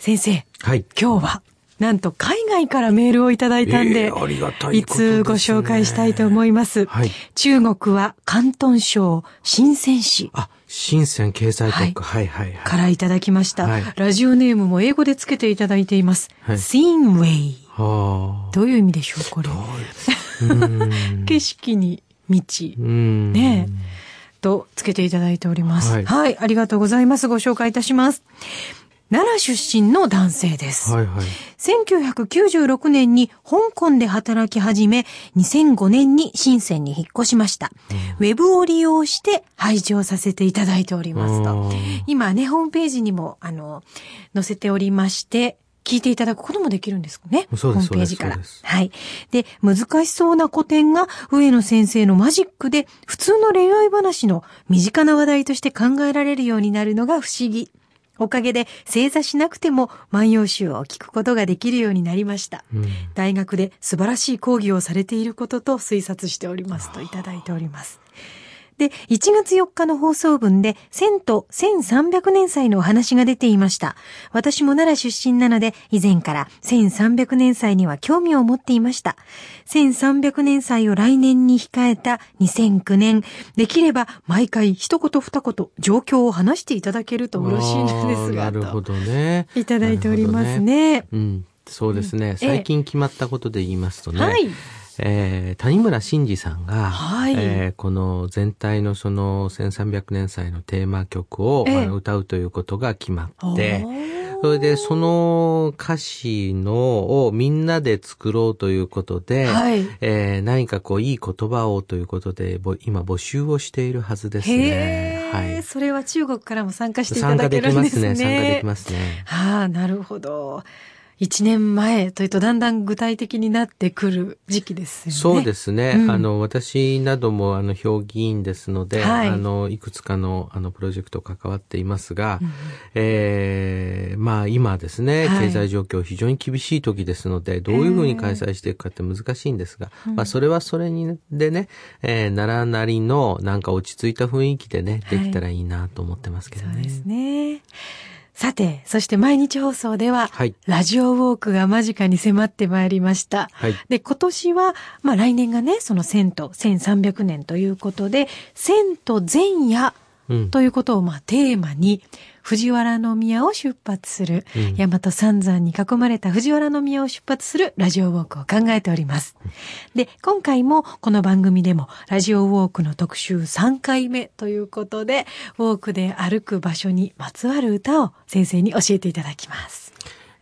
先生。はい。今日は、なんと海外からメールをいただいたんで、えー、ありがたい、ね、いつご紹介したいと思います。はい。中国は広東省深セン市。あ、深セン経済特区、はい、はいはいはいからいただきました、はい。ラジオネームも英語でつけていただいています。はい、シンウェイ。どういう意味でしょう、これ。景色に道。ねとつけていただいております、はい。はい、ありがとうございます。ご紹介いたします。奈良出身の男性です。はいはい、1996年に香港で働き始め、2005年に深センに引っ越しました。うん、ウェブを利用して配置をさせていただいておりますと。今ね、ホームページにも、あの、載せておりまして、聞いていただくこともできるんですかね。ホームページから。はい。で、難しそうな古典が上野先生のマジックで普通の恋愛話の身近な話題として考えられるようになるのが不思議。おかげで正座しなくても万葉集を聞くことができるようになりました。うん、大学で素晴らしい講義をされていることと推察しておりますといただいております。で、1月4日の放送分で、1000と1300年祭のお話が出ていました。私も奈良出身なので、以前から1300年祭には興味を持っていました。1300年祭を来年に控えた2009年、できれば毎回一言二言状況を話していただけると嬉しいのですが。なるほどね。いただいておりますね。ねうん。そうですね、最近決まったことで言いますとね。はい。えー、谷村新司さんが、はい、えー、この全体のその1300年祭のテーマ曲を、えー、歌うということが決まって、それでその歌詞のをみんなで作ろうということで、はい、えー、何かこういい言葉をということで、今募集をしているはずですね。はい。それは中国からも参加していただけるんですね。参加できますね。参加できますね。はあ、なるほど。一年前というとだんだん具体的になってくる時期ですよね。そうですね。うん、あの、私などもあの、評議員ですので、はい、あの、いくつかのあの、プロジェクト関わっていますが、うん、えー、まあ今ですね、経済状況非常に厳しい時ですので、どういうふうに開催していくかって難しいんですが、えー、まあそれはそれに、でね、えー、奈良なりのなんか落ち着いた雰囲気でね、できたらいいなと思ってますけどね。そうですね。さて、そして毎日放送では、はい、ラジオウォークが間近に迫ってまいりました。はい、で、今年は、まあ来年がね、その1000と1300年ということで、1000と前夜ということをまあテーマに、藤原宮を出発する、うん、大和三山に囲まれた藤原宮を出発するラジオウォークを考えております。で、今回もこの番組でもラジオウォークの特集3回目ということで、ウォークで歩く場所にまつわる歌を先生に教えていただきます。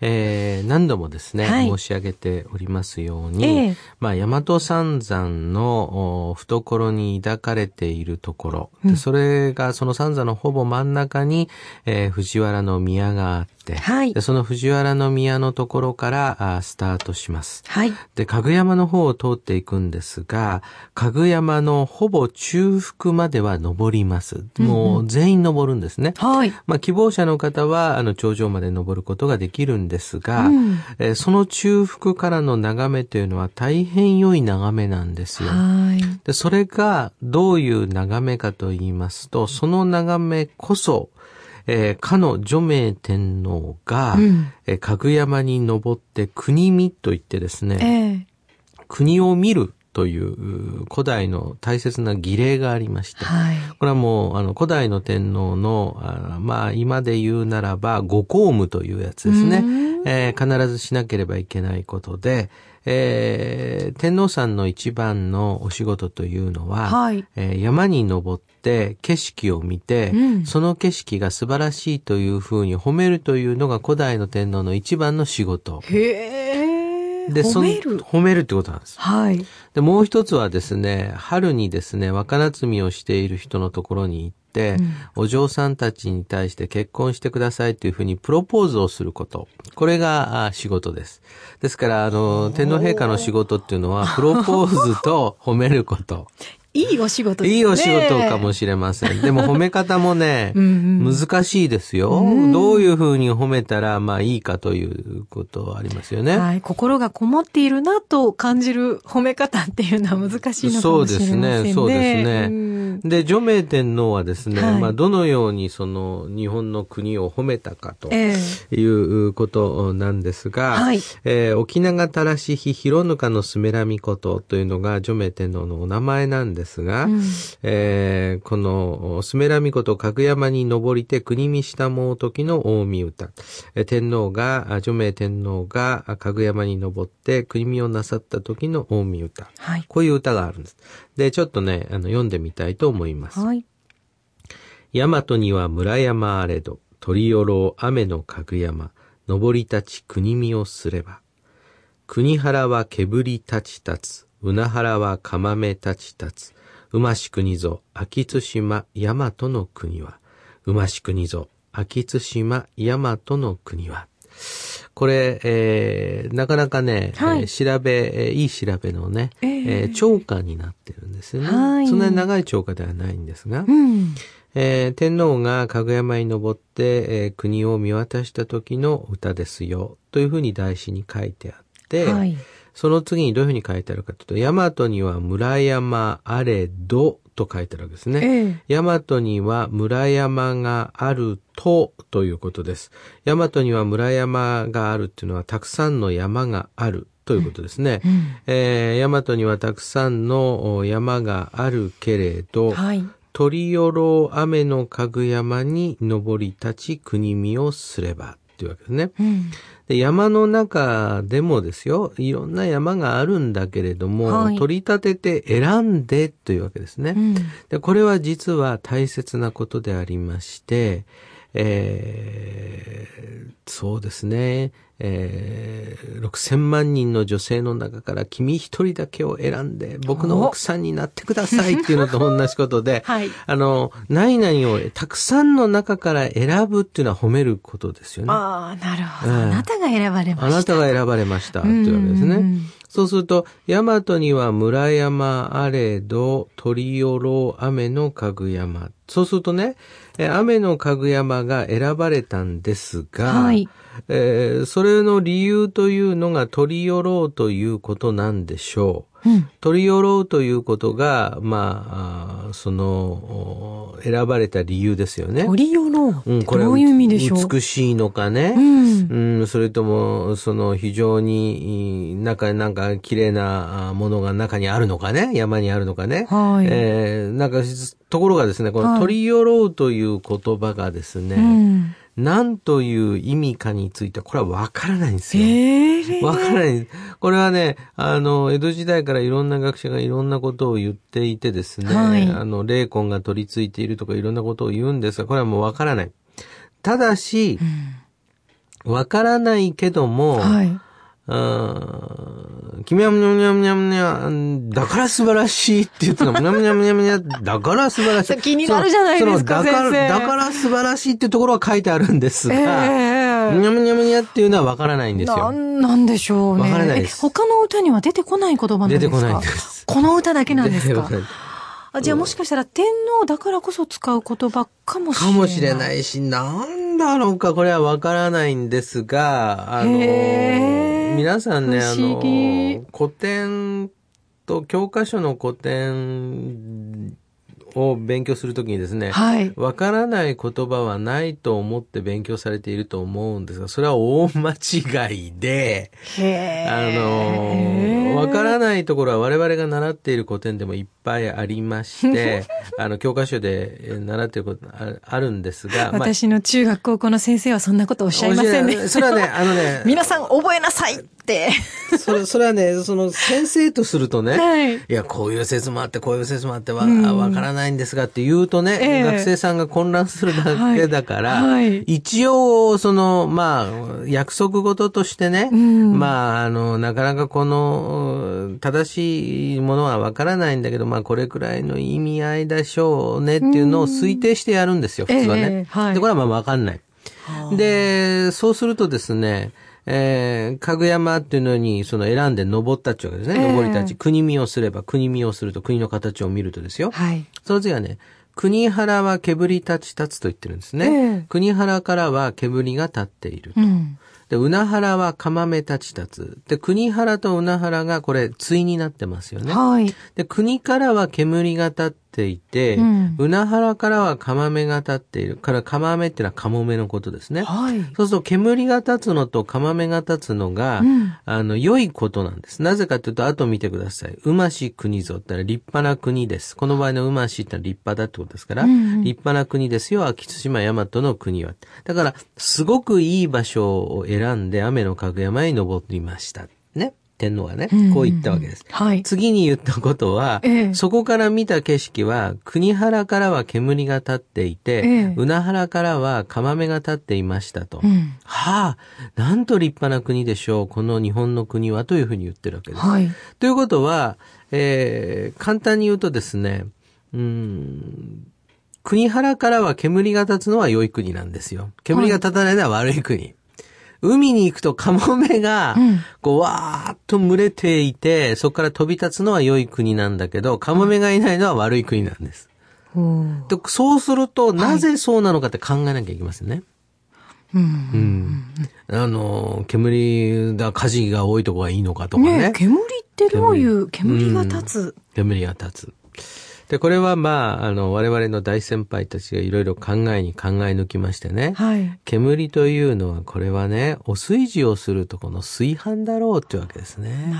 えー、何度もですね、はい、申し上げておりますように、えー、まあ、大和三山の懐に抱かれているところ、うん、それがその三山のほぼ真ん中に、えー、藤原の宮があって、はい、でその藤原の宮のところからあスタートします。はい、で、かぐ山の方を通っていくんですが、かぐ山のほぼ中腹までは登ります。もう全員登るんですね。はい、まあ、希望者の方は、あの、頂上まで登ることができるんですが、うん、えー、その中腹からの眺めというのは大変良い眺めなんですよ。でそれがどういう眺めかと言いますと、その眺めこそ、えー、かの除名天皇が、うん、えー、かぐ山に登って国見と言ってですね、えー、国を見るという古代の大切な儀礼がありまして、はい、これはもうあの古代の天皇のあまあ今で言うならばご公務というやつですね、えー、必ずしなければいけないことで、えー、天皇さんの一番のお仕事というのは、はい、えー、山に登って景色を見て、うん、その景色が素晴らしいというふうに褒めるというのが古代の天皇の一番の仕事。へー。で、褒める褒めるってことなんです。はい。で、もう一つはですね、春にですね、若夏みをしている人のところに行っ、うん、お嬢さんたちに対して結婚してくださいというふうにプロポーズをすること。これが仕事です。ですから、あの、天皇陛下の仕事っていうのは、プロポーズと褒めること。いいお仕事ですね。いいお仕事かもしれません。でも褒め方もね、うんうん、難しいですよ、うん。どういうふうに褒めたら、まあいいかということはありますよね。はい。心がこもっているなと感じる褒め方っていうのは難しいのかもしれませんね。そうですね。そうですね。うん、で、除名天皇はですね、はい、まあどのようにその日本の国を褒めたかということなんですが、えー、はい、えー、沖永たらし日広ぬかのすめらみことというのが除名天皇のお名前なんですが、うん、えー、この、スメラミコと角山に登りて国見下もう時の近江歌。天皇が、除名天皇が角山に登って国見をなさった時の近江歌。はい。こういう歌があるんです。で、ちょっとね、あの、読んでみたいと思います。はい。大和には村山あれど、鳥よろう雨の角山、登り立ち国見をすれば。国原はけぶり立ち立つ、うなはらはかまめ立ち立つ、馬し国ぞ、秋津島、大和の国は。馬し国ぞ、秋津島、大和の国は。これ、えー、なかなかね、はい、えー、調べ、えー、いい調べのね、えー、えー、超歌になってるんですよね。はい、そんなに長い超歌ではないんですが、うん、えー、天皇がかぐやまに登って、えー、国を見渡した時の歌ですよ、というふうに題詞に書いてあって、はい。その次にどういうふうに書いてあるかというと、大和には村山あれどと書いてあるわけですね。ええ、大和には村山があるとということです。大和には村山があるっていうのはたくさんの山があるということですね。うん、えー、大和にはたくさんの山があるけれど、はい、鳥よろ雨のかぐ山に登り立ち国見をすればっていうわけですね。うんで山の中でもですよ、いろんな山があるんだけれども、はい、取り立てて選んでというわけですね、うん、で。これは実は大切なことでありまして、えー、そうですね、えー、6000万人の女性の中から君一人だけを選んで僕の奥さんになってくださいっていうのと同じことで、はい、あの、何々をたくさんの中から選ぶっていうのは褒めることですよね。ああ、なるほど、あなたが選ばれました。あなたが選ばれましたというわけですね。そうすると、大和には村山あれど、鳥よろ雨のかぐ山。そうするとね、雨のかぐ山が選ばれたんですが、はい、えー、それの理由というのが取り寄ろうということなんでしょう。うん、取り寄ろうということが、まあ、その、選ばれた理由ですよね。取り寄ろううん、これどういう意味でしょう？美しいのかね。うん、うん、それとも、その、非常に、中、なんか、綺麗なものが中にあるのかね？山にあるのかね？はい。えー、なんか、ところがですね、この取り寄ろうという言葉がですね、はいうん何という意味かについては、これはわからないんですよ。わ、からない。これはね、あの、江戸時代からいろんな学者がいろんなことを言っていてですね、はい、あの、霊魂が取り付いているとかいろんなことを言うんですが、これはもうわからない。ただし、わ、うん、からないけども、はい君はむにゃむにゃむにゃむにゃ、だから素晴らしいって言ってたむにゃむにゃむにゃむにゃ、だから素晴らしい。気になるじゃないですか、だから、だから素晴らしいっていうところは書いてあるんですが、えー、むにゃむにゃむにゃっていうのはわからないんですよ。なんなんでしょうね。わからないです。他の歌には出てこない言葉なんですか？出てこないんです。この歌だけなんですか？あじゃあもしかしたら天皇だからこそ使う言葉かもしれない。かもしれないし、なんだろうか、これはわからないんですが、あの皆さんね、あの、古典と教科書の古典を勉強するときにですね、はい。わからない言葉はないと思って勉強されていると思うんですが、それは大間違いで、あの、わからないところは我々が習っている古典でもいっぱいありまして、あの、教科書で習っていることあるんですが、私の中学高校の先生はそんなことおっしゃいませんね。それはね、あのね、皆さん覚えなさい。それ、それはね、その先生とするとね、はい、いや、こういう説もあって、こういう説もあってわ、わからないんですがって言うとね、えー、学生さんが混乱するだけだから、はい。はい、一応、その、まあ、約束事としてね、うん、まあ、あの、なかなかこの、正しいものはわからないんだけど、まあ、これくらいの意味合いでしょうねっていうのを推定してやるんですよ、普通はね。えーはい、で、これはまあわかんない。で、そうするとですね、えー、かぐ山っていうのに、その選んで登ったっちゅうわけですね。えー、登りたち。国見をすれば、国見をすると、国の形を見るとですよ。はい。その次はね、国原は煙立ち立つと言ってるんですね。えー、国原からは煙が立っていると。うんで、うなはらは釜め立ち立つ。で、国原とうなはらがこれ、対になってますよね。はい。で、国からは煙が立っていて、うなはらからは釜めが立っている。から、釜めっていうのはカモメのことですね。はい。そうすると、煙が立つのと釜めが立つのが、うん、あの、良いことなんです。なぜかというと、あと見てください。うまし国ぞってのは立派な国です。この場合のうましってのは立派だってことですから、うんうん、立派な国ですよ、秋津島大和の国は。だから、すごくいい場所を選んで雨のかぐ山に登りました。ね。天皇がね、こう言ったわけです。はい、次に言ったことは、ええ、そこから見た景色は、国原からは煙が立っていて、え、うな原からは釜目が立っていましたと。うん、はあ、なんと立派な国でしょう、この日本の国はというふうに言ってるわけです。はい、ということは、えー、簡単に言うとですね、うん、国原からは煙が立つのは良い国なんですよ。煙が立たないのは悪い国。海に行くとカモメが、こう、わーっと群れていて、そこから飛び立つのは良い国なんだけど、カモメがいないのは悪い国なんです。でそうすると、なぜそうなのかって考えなきゃいけませんね。うん、うん、あの、煙だ、火事が多いとこがいいのかとかね。ね煙ってどういう煙。が立つ、煙が立つ。で、これはまあ、あの、我々の大先輩たちがいろいろ考えに考え抜きましてね。はい。煙というのは、これはね、お炊事をするとこの炊飯だろうっていうわけですね。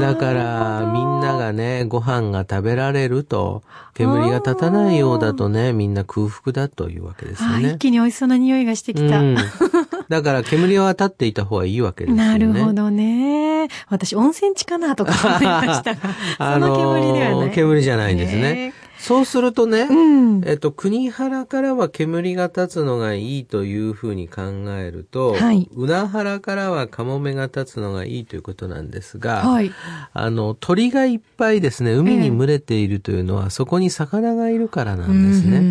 だから、みんながね、ご飯が食べられると、煙が立たないようだとね、みんな空腹だというわけですよね。一気に美味しそうな匂いがしてきた。うん、だから、煙は立っていた方がいいわけですよね。なるほどね。私、温泉地かなとか思いましたが、その煙ではない。煙じゃないんですね。そうするとね、うん、えっと、国原からは煙が立つのがいいというふうに考えると、はい、うな原からはカモメが立つのがいいということなんですが、はい、あの、鳥がいっぱいですね、海に群れているというのは、えー、そこに魚がいるからなんですね。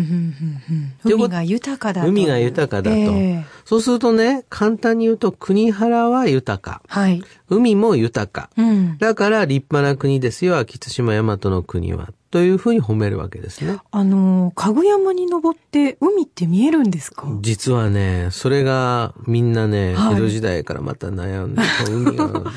海が豊かだと。海が豊かだと、えー、そうするとね、簡単に言うと、国原は豊か。はい、海も豊か。うん、だから立派な国ですよ、秋津島大和の国は。というふうに褒めるわけですね。あの、かぐ山に登って海って見えるんですか？実はね、それがみんなね、はい、江戸時代からまた悩んで、海が。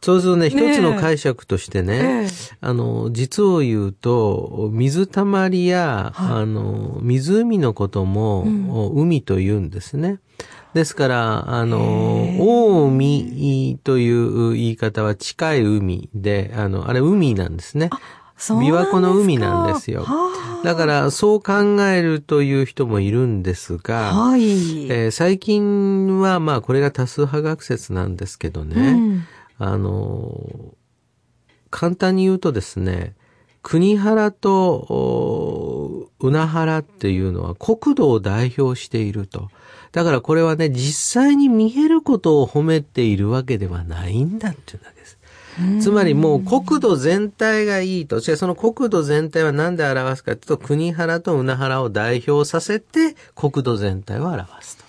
そうするとね、一つの解釈としてね、ねあの、実を言うと、水たまりや、はい、あの、湖のことも、うん、海と言うんですね。ですから、あの、大海という言い方は近い海で、あの、あれ海なんですね。琵琶湖の海なんですよ。だから、そう考えるという人もいるんですが、はい、えー、最近は、まあ、これが多数派学説なんですけどね、うん、あの、簡単に言うとですね、国原と、うな原っていうのは国土を代表していると。だからこれはね、実際に見えることを褒めているわけではないんだっていうんです。つまりもう国土全体がいいと。その国土全体は何で表すかというと、国原と海原を代表させて国土全体を表すと。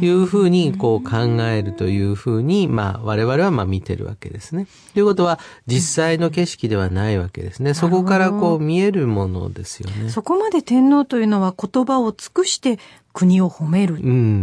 いうふうにこう考えるというふうに、まあ我々はまあ見てるわけですね。ということは実際の景色ではないわけですね。そこからこう見えるものですよね。そこまで天皇というのは言葉を尽くして国を褒める、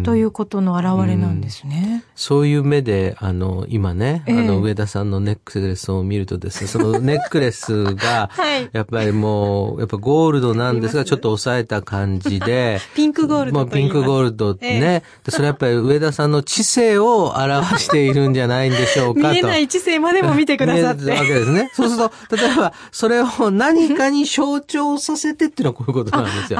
ということの表れなんですね。うん、そういう目で、あの、今ね、えー、あの、上田さんのネックレスを見るとですね、そのネックレスが、やっぱりもう、やっぱゴールドなんですが、ちょっと抑えた感じで、ピンクゴールドピンクゴールドってね、えー、それやっぱり上田さんの知性を表しているんじゃないんでしょうか見えない知性までも見てくださって。わけですね。そうすると、例えば、それを何かに象徴させてっていうのはこういうことなんですよ。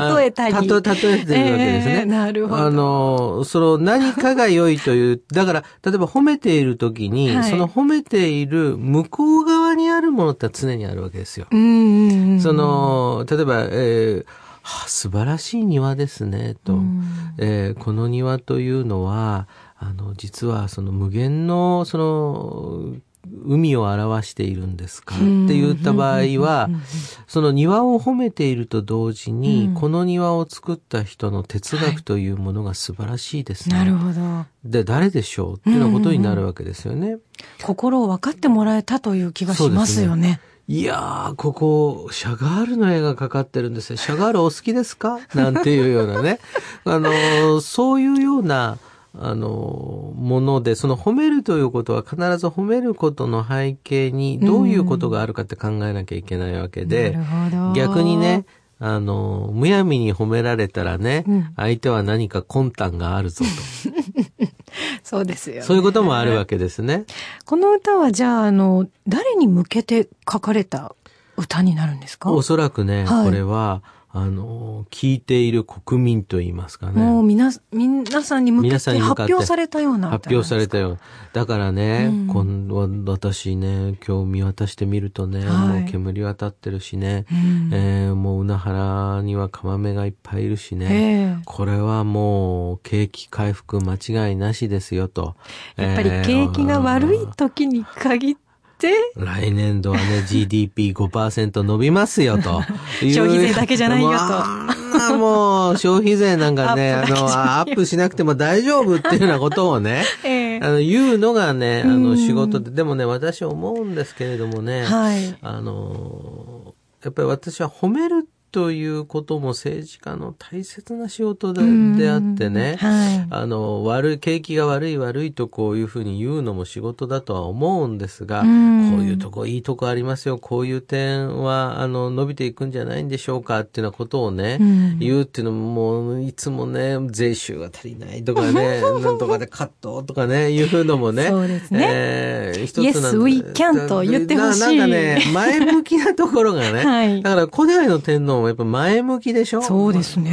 例えたり。例え、例えてるわけですね。えー、なるほど。あの、その何かが良いという、だから、例えば褒めているときに、はい、その褒めている向こう側にあるものって常にあるわけですよ。うんその、例えば、えーはあ素晴らしい庭ですね、と。うんえーこの庭というのは、あの、実はその無限の、その、海を表しているんですか？って言った場合は、その庭を褒めていると同時に、うんこの庭を作った人の哲学というものが素晴らしいですね。なるほど。で、誰でしょう？っていうようなことになるわけですよね。心を分かってもらえたという気がしますよね。いやー、ここ、シャガールの絵がかかってるんですよ。シャガールお好きですか？なんていうようなね。あのー、そういうような、あのー、もので、その褒めるということは必ず褒めることの背景にどういうことがあるかって考えなきゃいけないわけで。逆にね、あのー、むやみに褒められたらね、うん相手は何か魂胆があるぞ そうですよ、ね。と。そういうこともあるわけですね。この歌はじゃあ、あの、誰に向けて書かれた歌になるんですか？おそらくね、はいこれは、あのー、聞いている国民といいますかね。もう皆、皆さんに向けて発表されたような歌発表されたよ。よ。だからね、うんこん私ね、今日見渡してみるとね、はいもう煙渡ってるしね、うんえーもう海原にはカマメがいっぱいいるしね、ええこれはもう景気回復間違いなしですよと。やっぱり景気が悪いえー時に限って、来年度はね、GDP5% 伸びますよと。消費税だけじゃないよと。まあもう、消費税なんかね、あの、アップしなくても大丈夫っていうようなことをね、ええ。あの、言うのがね、あうん。の、仕事で、でもね、私思うんですけれどもね、はい。あの、やっぱり私は褒めるということも政治家の大切な仕事であってね、はい。あの、悪い、景気が悪い悪いとこういうふうに言うのも仕事だとは思うんですが、うん。こういうとこいいとこありますよ、こういう点は、あの、伸びていくんじゃないんでしょうかっていうようなことをね、うん。言うっていうのも、もう、いつもね、税収が足りないとかね、なんとかでカットとかね、いうのもね、そうですね。えー一つなん Yes, we can と言ってほしい。ななんかね、前向きなところがね、はい。だから古代の天皇もやっぱ前向きでしょ？そうですね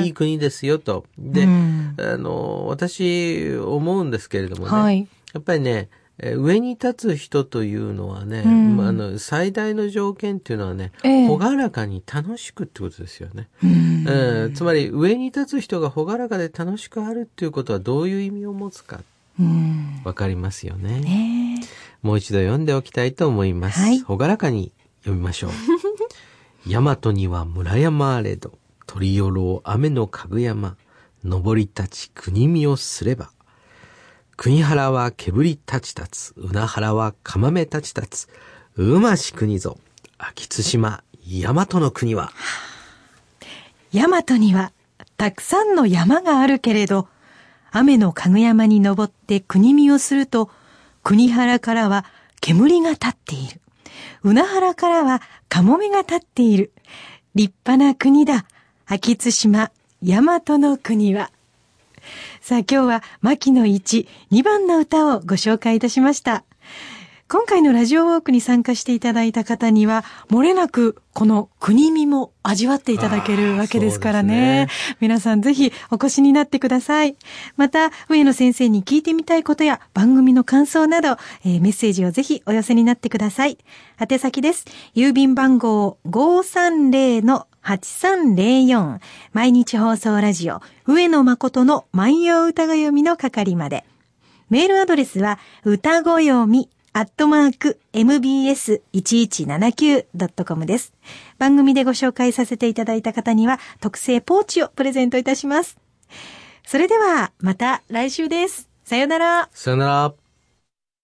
ね、いい国ですよと。で、うんあの、私、思うんですけれどもね、はい。やっぱりね、えー上に立つ人というのはね、うんまああの最大の条件っていうのはね、ええ朗らかに楽しくってことですよね。うんうんつまり上に立つ人が朗らかで楽しくあるっていうことはどういう意味を持つかうんわかりますよね。ねえもう一度読んでおきたいと思います。はい朗らかに読みましょう。大和には村山あれど、鳥よろう雨のかぐ山、登り立ち国見をすれば、国原は煙立ち立つ、海原は釜め立ち立つ、うまし国ぞ、秋津島、大和の国は、大和にはたくさんの山があるけれど、雨のかぐ山に登って国見をすると、国原からは煙が立っている。海原からはカモメが立っている。立派な国だ。秋津島、大和の国は。さあ今日は牧野一2番の歌をご紹介いたしました。今回のラジオウォークに参加していただいた方には、漏れなくこの国見も味わっていただけるわけですからね。あーそう皆さんぜひお越しになってください。また、上野先生に聞いてみたいことや番組の感想など、えーメッセージをぜひお寄せになってください。宛先です。郵便番号530-8304毎日放送ラジオ上野誠の万葉歌が読みの係まで。メールアドレスは、歌ごよみ、アットマーク、mbs1179.com です。番組でご紹介させていただいた方には、特製ポーチをプレゼントいたします。それでは、また来週です。さよなら。さよなら。